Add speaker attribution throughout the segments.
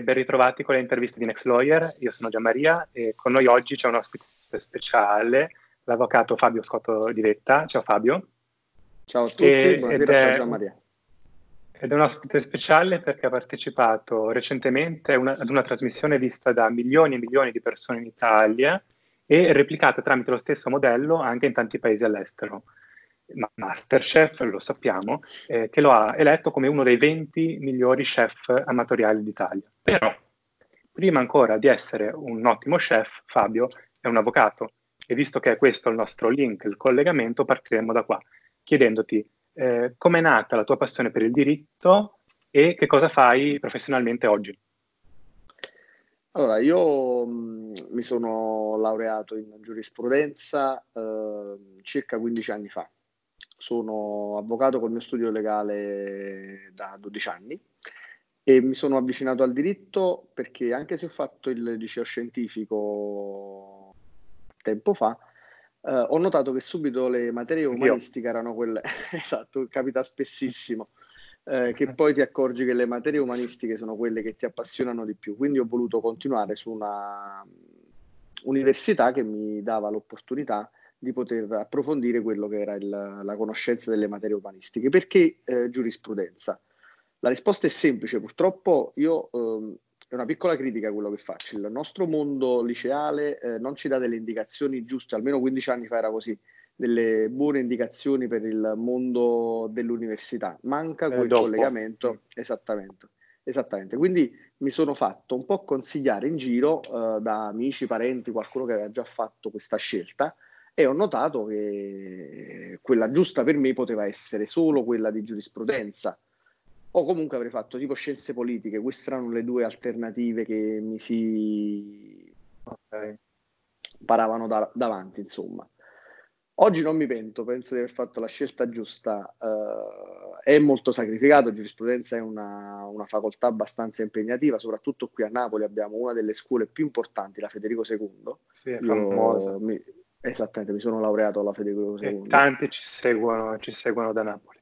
Speaker 1: ben ritrovati con le interviste di Next Lawyer. Io sono Gianmaria e con noi oggi c'è un ospite speciale, l'avvocato Fabio Scotto di Vetta. Ciao Fabio.
Speaker 2: Ciao a tutti, e, buonasera, ciao Gianmaria.
Speaker 1: Ed è un ospite speciale perché ha partecipato recentemente una, ad una trasmissione vista da milioni e milioni di persone in Italia e replicata tramite lo stesso modello anche in tanti paesi all'estero. Masterchef, lo sappiamo, eh, che lo ha eletto come uno dei 20 migliori chef amatoriali d'Italia. Però, prima ancora di essere un ottimo chef, Fabio è un avvocato e visto che è questo il nostro link, il collegamento, partiremo da qua, chiedendoti eh, com'è nata la tua passione per il diritto e che cosa fai professionalmente oggi.
Speaker 2: Allora, io mh, mi sono laureato in giurisprudenza eh, circa 15 anni fa sono avvocato col mio studio legale da 12 anni e mi sono avvicinato al diritto perché anche se ho fatto il liceo scientifico tempo fa, eh, ho notato che subito le materie umanistiche erano quelle, esatto, capita spessissimo, eh, che poi ti accorgi che le materie umanistiche sono quelle che ti appassionano di più. Quindi ho voluto continuare su una università che mi dava l'opportunità di poter approfondire quello che era il, la conoscenza delle materie umanistiche. Perché eh, giurisprudenza? La risposta è semplice, purtroppo io ehm, è una piccola critica a quello che faccio. Il nostro mondo liceale eh, non ci dà delle indicazioni giuste, almeno 15 anni fa era così, delle buone indicazioni per il mondo dell'università. Manca quel dopo. collegamento, esattamente. Esattamente, quindi mi sono fatto un po' consigliare in giro eh, da amici, parenti, qualcuno che aveva già fatto questa scelta e ho notato che quella giusta per me poteva essere solo quella di giurisprudenza o comunque avrei fatto tipo scienze politiche, queste erano le due alternative che mi si okay. paravano da- davanti, insomma. Oggi non mi pento, penso di aver fatto la scelta giusta. Uh, è molto sacrificato, giurisprudenza è una, una, facoltà abbastanza impegnativa, soprattutto qui a Napoli abbiamo una delle scuole più importanti, la Federico II.
Speaker 1: Sì, è famosa.
Speaker 2: Mi, Esattamente, mi sono laureato alla Federico II.
Speaker 1: E tanti ci seguono, ci seguono da Napoli.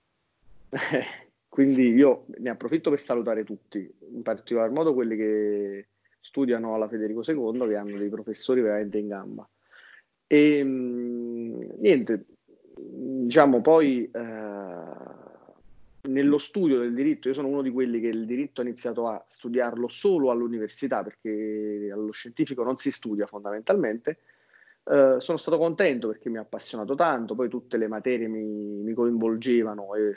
Speaker 2: Quindi io ne approfitto per salutare tutti, in particolar modo quelli che studiano alla Federico II, che hanno dei professori veramente in gamba. E niente, diciamo poi eh, nello studio del diritto, io sono uno di quelli che il diritto ha iniziato a studiarlo solo all'università, perché allo scientifico non si studia fondamentalmente, Uh, sono stato contento perché mi ha appassionato tanto, poi tutte le materie mi, mi coinvolgevano e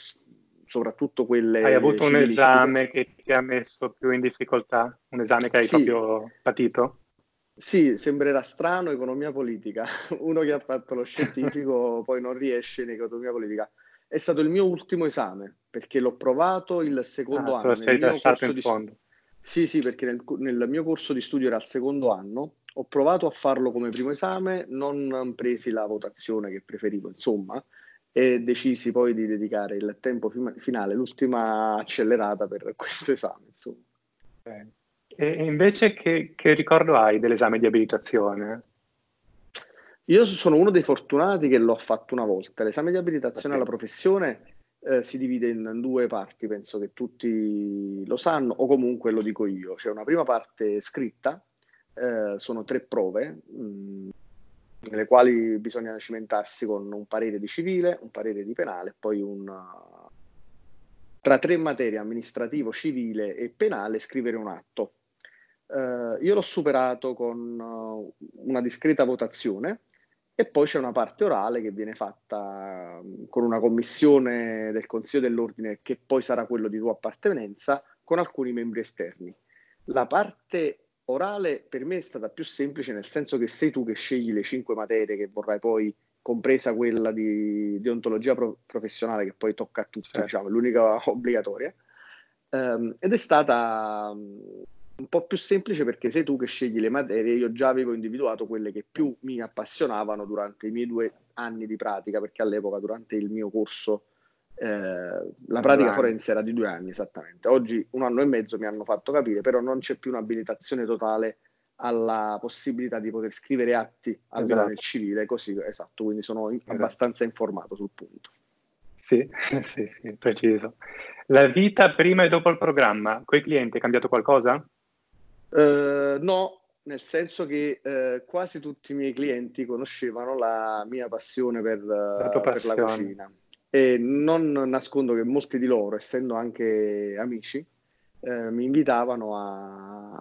Speaker 2: soprattutto quelle...
Speaker 1: Hai avuto un esame che ti ha messo più in difficoltà? Un esame che hai sì. proprio patito?
Speaker 2: Sì, sembrerà strano economia politica. Uno che ha fatto lo scientifico poi non riesce in economia politica. È stato il mio ultimo esame perché l'ho provato il secondo
Speaker 1: ah,
Speaker 2: anno.
Speaker 1: Nel mio corso in di... fondo.
Speaker 2: Sì, sì, perché nel, nel mio corso di studio era il secondo anno ho provato a farlo come primo esame, non presi la votazione che preferivo, insomma, e decisi poi di dedicare il tempo finale, l'ultima accelerata per questo esame, insomma.
Speaker 1: E invece che, che ricordo hai dell'esame di abilitazione?
Speaker 2: Io sono uno dei fortunati che l'ho fatto una volta. L'esame di abilitazione alla professione eh, si divide in due parti, penso che tutti lo sanno, o comunque lo dico io. C'è una prima parte scritta, eh, sono tre prove mh, mm, nelle quali bisogna cimentarsi con un parere di civile, un parere di penale e poi un, tra tre materie, amministrativo, civile e penale, scrivere un atto. Uh, io l'ho superato con uh, una discreta votazione e poi c'è una parte orale che viene fatta uh, con una commissione del Consiglio dell'Ordine che poi sarà quello di tua appartenenza con alcuni membri esterni. La parte orale per me è stata più semplice nel senso che sei tu che scegli le cinque materie che vorrai poi, compresa quella di deontologia pro- professionale che poi tocca a tutti, certo. diciamo, l'unica obbligatoria. Um, ed è stata um, un po' più semplice perché sei tu che scegli le materie, io già avevo individuato quelle che più mi appassionavano durante i miei due anni di pratica, perché all'epoca durante il mio corso la pratica forense era di due anni esattamente. Oggi un anno e mezzo mi hanno fatto capire, però non c'è più un'abilitazione totale alla possibilità di poter scrivere atti al esatto. nel civile, così esatto, quindi sono in, esatto. abbastanza informato sul punto.
Speaker 1: Sì, sì, sì, preciso. La vita prima e dopo il programma, con i clienti è cambiato qualcosa?
Speaker 2: Uh, no, nel senso che uh, quasi tutti i miei clienti conoscevano la mia passione per, uh,
Speaker 1: passione.
Speaker 2: per, la cucina e non nascondo che molti di loro, essendo anche amici, mi invitavano a,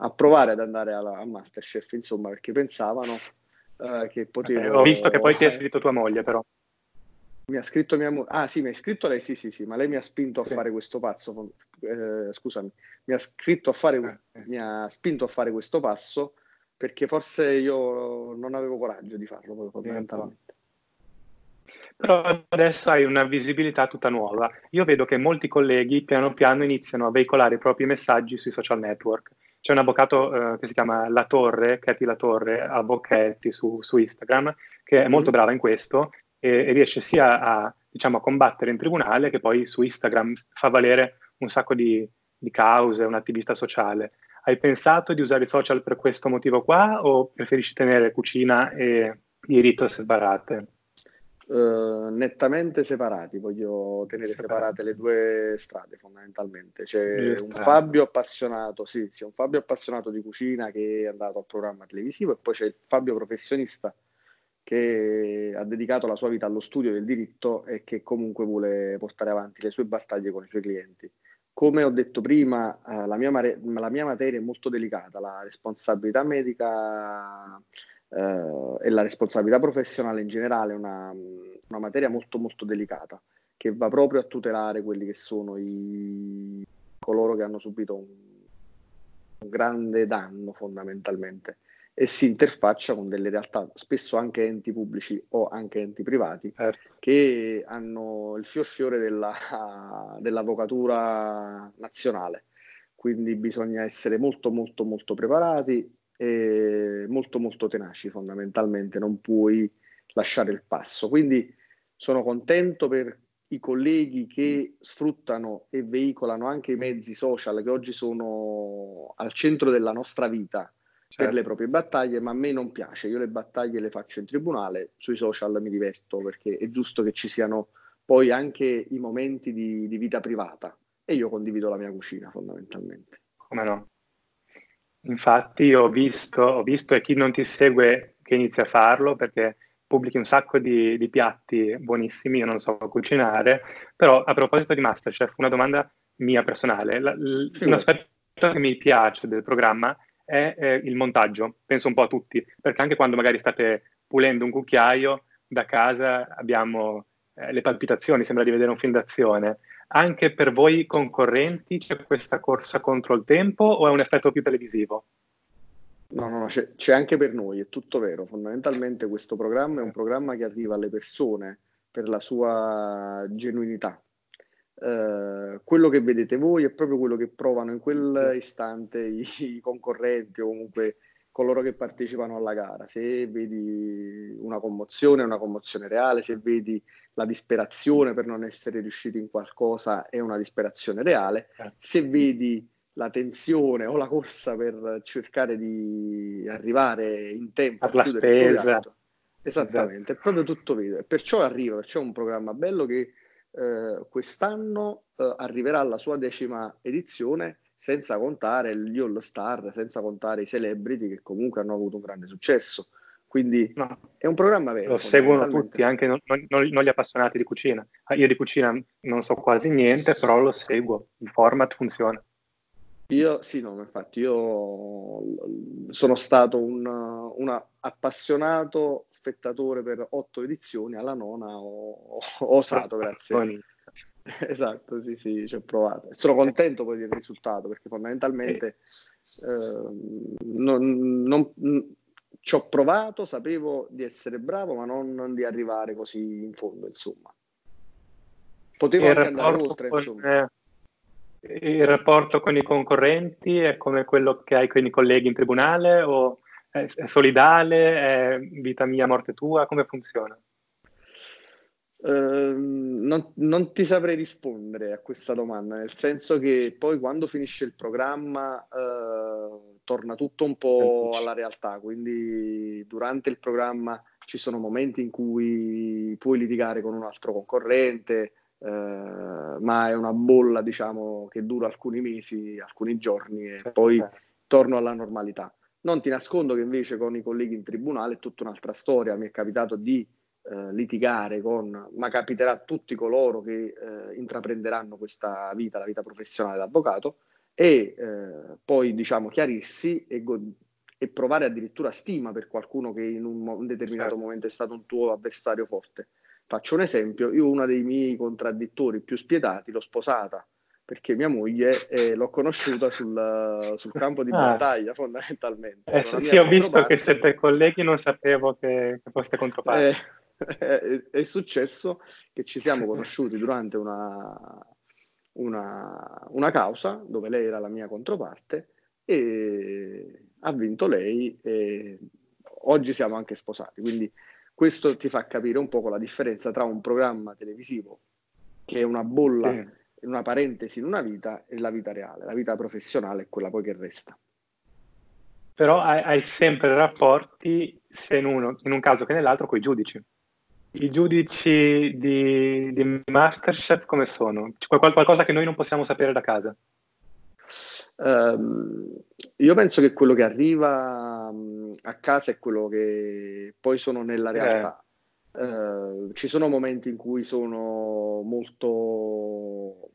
Speaker 2: a, provare ad andare alla, a Masterchef, insomma, perché pensavano che potevo... Okay,
Speaker 1: ho visto che poi ti hai scritto tua moglie, però.
Speaker 2: Mi ha scritto mia moglie. Ah, sì, mi ha scritto lei, sì, sì, sì, ma lei mi ha spinto a sì. fare questo passo. Eh, scusami, mi ha scritto a fare, eh. mi ha spinto a fare questo passo perché forse io non avevo coraggio di farlo, fondamentalmente.
Speaker 1: Però adesso hai una visibilità tutta nuova. Io vedo che molti colleghi piano piano iniziano a veicolare i propri messaggi sui social network. C'è un avvocato eh, che si chiama La Torre, Katy La Torre, Avvochetti su, su Instagram, che è molto mm-hmm. brava in questo e, e riesce sia a, diciamo, a, combattere in tribunale che poi su Instagram fa valere un sacco di, di cause, un attivista sociale. Hai pensato di usare i social per questo motivo qua o preferisci tenere cucina e diritto separate?
Speaker 2: Uh, nettamente separati, voglio tenere separate le due strade fondamentalmente. C'è un Fabio appassionato, sì, sì, un Fabio appassionato di cucina che è andato al programma televisivo e poi c'è il Fabio professionista che ha dedicato la sua vita allo studio del diritto e che comunque vuole portare avanti le sue battaglie con i suoi clienti. Come ho detto prima, eh, la, mia mare- la, mia materia è molto delicata, la responsabilità medica eh, e la responsabilità professionale in generale è una, una, materia molto molto delicata che va proprio a tutelare quelli che sono i, coloro che hanno subito un, un grande danno fondamentalmente e si interfaccia con delle realtà, spesso anche enti pubblici o anche enti privati, certo. che hanno il fior fiore della, dell'avvocatura nazionale. Quindi bisogna essere molto molto molto preparati e molto molto tenaci fondamentalmente, non puoi lasciare il passo. Quindi sono contento per i colleghi che sfruttano e veicolano anche i mezzi social che oggi sono al centro della nostra vita, certo. per le proprie battaglie, ma a me non piace. Io le battaglie le faccio in tribunale, sui social mi diverto perché è giusto che ci siano poi anche i momenti di, di vita privata e io condivido la mia cucina fondamentalmente.
Speaker 1: Come no? Infatti ho visto, ho visto e chi non ti segue che inizia a farlo perché pubblichi un sacco di, di, piatti buonissimi, io non so cucinare, però a proposito di Masterchef, una domanda mia personale, la, l, un aspetto che mi piace del programma è eh, il montaggio, penso un po' a tutti, perché anche quando magari state pulendo un cucchiaio da casa abbiamo eh, le palpitazioni, sembra di vedere un film d'azione. Anche per voi concorrenti c'è questa corsa contro il tempo o è un effetto più televisivo?
Speaker 2: No, no, no c'è, c'è anche per noi, è tutto vero. Fondamentalmente questo programma è un programma che arriva alle persone per la sua genuinità, eh, quello che vedete voi è proprio quello che provano in quell'istante i, i concorrenti o comunque coloro che partecipano alla gara. Se vedi una commozione, è una commozione reale, se vedi la disperazione per non essere riusciti in qualcosa, è una disperazione reale. Certo. Se vedi la tensione o la corsa per cercare di arrivare in tempo
Speaker 1: per la spesa.
Speaker 2: Esattamente, esatto. è proprio tutto vero. Perciò arriva, perciò è un programma bello che eh, quest'anno eh, arriverà alla sua decima edizione senza contare gli all star, senza contare i celebrity che comunque hanno avuto un grande successo. Quindi no, è un programma vero.
Speaker 1: Lo seguono tutti, anche non, non, non, gli appassionati di cucina. Ah, io di cucina non so quasi niente, però lo seguo, il format funziona.
Speaker 2: Io sì, no, infatti io sono stato un, un appassionato spettatore per otto edizioni, alla nona ho, ho osato, grazie. esatto, sì, sì, ci ho provato. Sono contento poi del risultato perché fondamentalmente eh, non, non, ci ho provato, sapevo di essere bravo, ma non, non di arrivare così in fondo, insomma. Potevo anche andare oltre, con, insomma. Eh
Speaker 1: il rapporto con i concorrenti è come quello che hai con i colleghi in tribunale o è, è solidale, è vita mia, morte tua, come funziona?
Speaker 2: Uh, non, non, ti saprei rispondere a questa domanda, nel senso che poi quando finisce il programma uh, torna tutto un po' alla realtà, quindi durante il programma ci sono momenti in cui puoi litigare con un altro concorrente, eh, ma è una bolla diciamo che dura alcuni mesi, alcuni giorni e poi torno alla normalità. Non ti nascondo che invece con i colleghi in tribunale è tutta un'altra storia. Mi è capitato di eh, litigare con, ma capiterà a tutti coloro che eh, intraprenderanno questa vita, la vita professionale d'avvocato, e eh, poi diciamo chiarirsi e, go- e, provare addirittura stima per qualcuno che in un, mo- un determinato certo. momento è stato un tuo avversario forte. Faccio un esempio, io uno dei miei contraddittori più spietati l'ho sposata perché mia moglie eh, l'ho conosciuta sul, sul campo di ah. battaglia fondamentalmente.
Speaker 1: Eh, sì, ho visto che siete colleghi, non sapevo che, che foste controparte.
Speaker 2: Eh, è, successo che ci siamo conosciuti durante una, una, una, causa dove lei era la mia controparte e ha vinto lei e oggi siamo anche sposati. Quindi questo ti fa capire un po' la differenza tra un programma televisivo che è una bolla, sì. una parentesi in una vita e la vita reale. La vita professionale è quella poi che resta.
Speaker 1: Però hai, hai sempre rapporti, sia in, uno, in un caso che nell'altro, con i giudici. I giudici di, di Masterchef come sono? C'è qualcosa che noi non possiamo sapere da casa?
Speaker 2: Um, io penso che quello che arriva um, a casa è quello che poi sono nella realtà. Eh. Uh, ci sono momenti in cui sono molto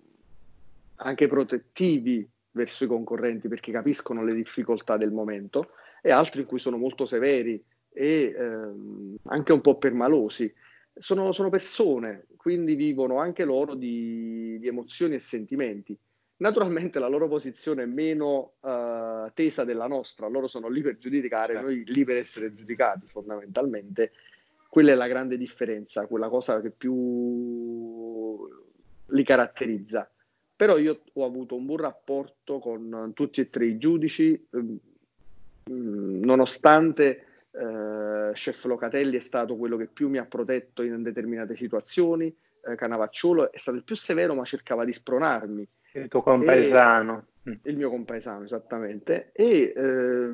Speaker 2: anche protettivi verso i concorrenti perché capiscono le difficoltà del momento e altri in cui sono molto severi e um, anche un po' permalosi. Sono, sono persone, quindi vivono anche loro di, di emozioni e sentimenti Naturalmente la loro posizione è meno uh, tesa della nostra, loro sono lì per giudicare, certo. noi lì per essere giudicati fondamentalmente. Quella è la grande differenza, quella cosa che più li caratterizza. Però io ho avuto un buon rapporto con tutti e tre i giudici, mm, nonostante eh, Chef Locatelli è stato quello che più mi ha protetto in determinate situazioni, eh, Canavacciolo è stato il più severo ma cercava di spronarmi
Speaker 1: il tuo compaesano.
Speaker 2: E, il mio compaesano, esattamente. E eh,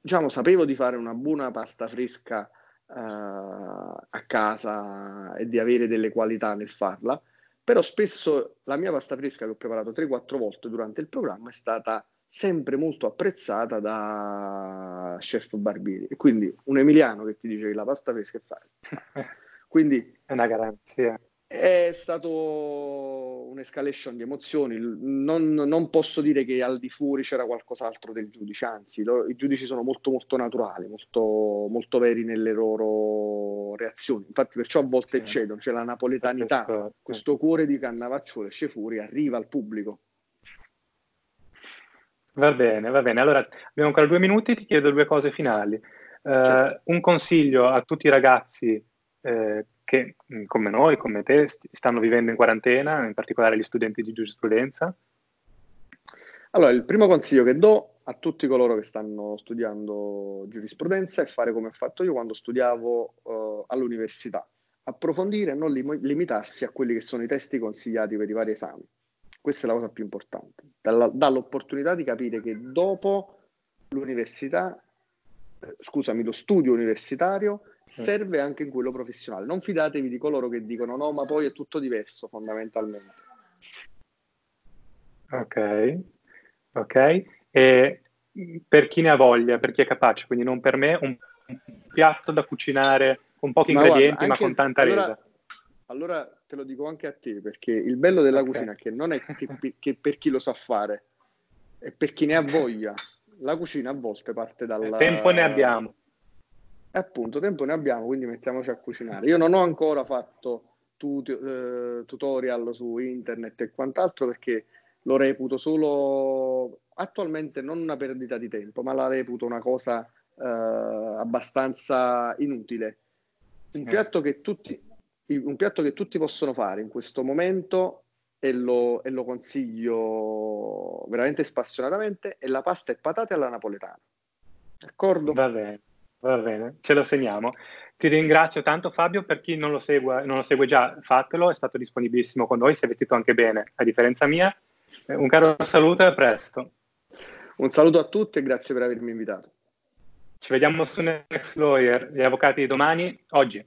Speaker 2: diciamo, sapevo di fare una buona pasta fresca eh, a casa e di avere delle qualità nel farla, però spesso la mia pasta fresca che ho preparato 3-4 volte durante il programma è stata sempre molto apprezzata da chef Barbieri. E quindi un emiliano che ti dice che la pasta fresca è fare. Quindi
Speaker 1: è una garanzia.
Speaker 2: È stato un'escalation di emozioni. Non, non, posso dire che al di fuori c'era qualcos'altro del giudice, anzi, lo, i giudici sono molto, molto naturali, molto, molto veri nelle loro reazioni. Infatti, perciò a volte sì. cedono, c'è la napoletanità, questo, cuore di Cannavacciolo esce fuori, arriva al pubblico.
Speaker 1: Va bene, va bene. Allora, abbiamo ancora due minuti, ti chiedo due cose finali. Uh, certo. Un consiglio a tutti i ragazzi eh, che mm, come noi, come te, stanno vivendo in quarantena, in particolare gli studenti di giurisprudenza?
Speaker 2: Allora, il primo consiglio che do a tutti coloro che stanno studiando giurisprudenza è fare come ho fatto io quando studiavo uh, all'università, approfondire e non lim- limitarsi a quelli che sono i testi consigliati per i vari esami. Questa è la cosa più importante. Dalla, dall'opportunità di capire che dopo l'università, eh, scusami, lo studio universitario serve anche in quello professionale. Non fidatevi di coloro che dicono no, ma poi è tutto diverso fondamentalmente.
Speaker 1: Ok, ok. E per chi ne ha voglia, per chi è capace, quindi non per me, un, piatto da cucinare con pochi ma ingredienti guarda, anche, ma con tanta
Speaker 2: allora,
Speaker 1: resa.
Speaker 2: Allora te lo dico anche a te, perché il bello della okay. cucina è che non è che, che per chi lo sa fare, è per chi ne ha voglia. La cucina a volte parte dal...
Speaker 1: Tempo ne abbiamo
Speaker 2: e appunto, tempo ne abbiamo, quindi mettiamoci a cucinare. Io non ho ancora fatto tut- eh, tutorial su internet e quant'altro perché lo reputo solo attualmente non una perdita di tempo, ma la reputo una cosa eh, abbastanza inutile. Un, piatto che tutti, un piatto che tutti possono fare in questo momento e lo, e lo consiglio veramente spassionatamente è la pasta e patate alla napoletana. D'accordo?
Speaker 1: Va bene. Va bene, ce lo segniamo. Ti ringrazio tanto Fabio, per chi non lo, segue, non lo segue già, fatelo, è stato disponibilissimo con noi, si è vestito anche bene, a differenza mia. Eh, un caro saluto e a presto.
Speaker 2: Un saluto a tutti e grazie per avermi invitato.
Speaker 1: Ci vediamo su Next Lawyer, gli avvocati di domani, oggi.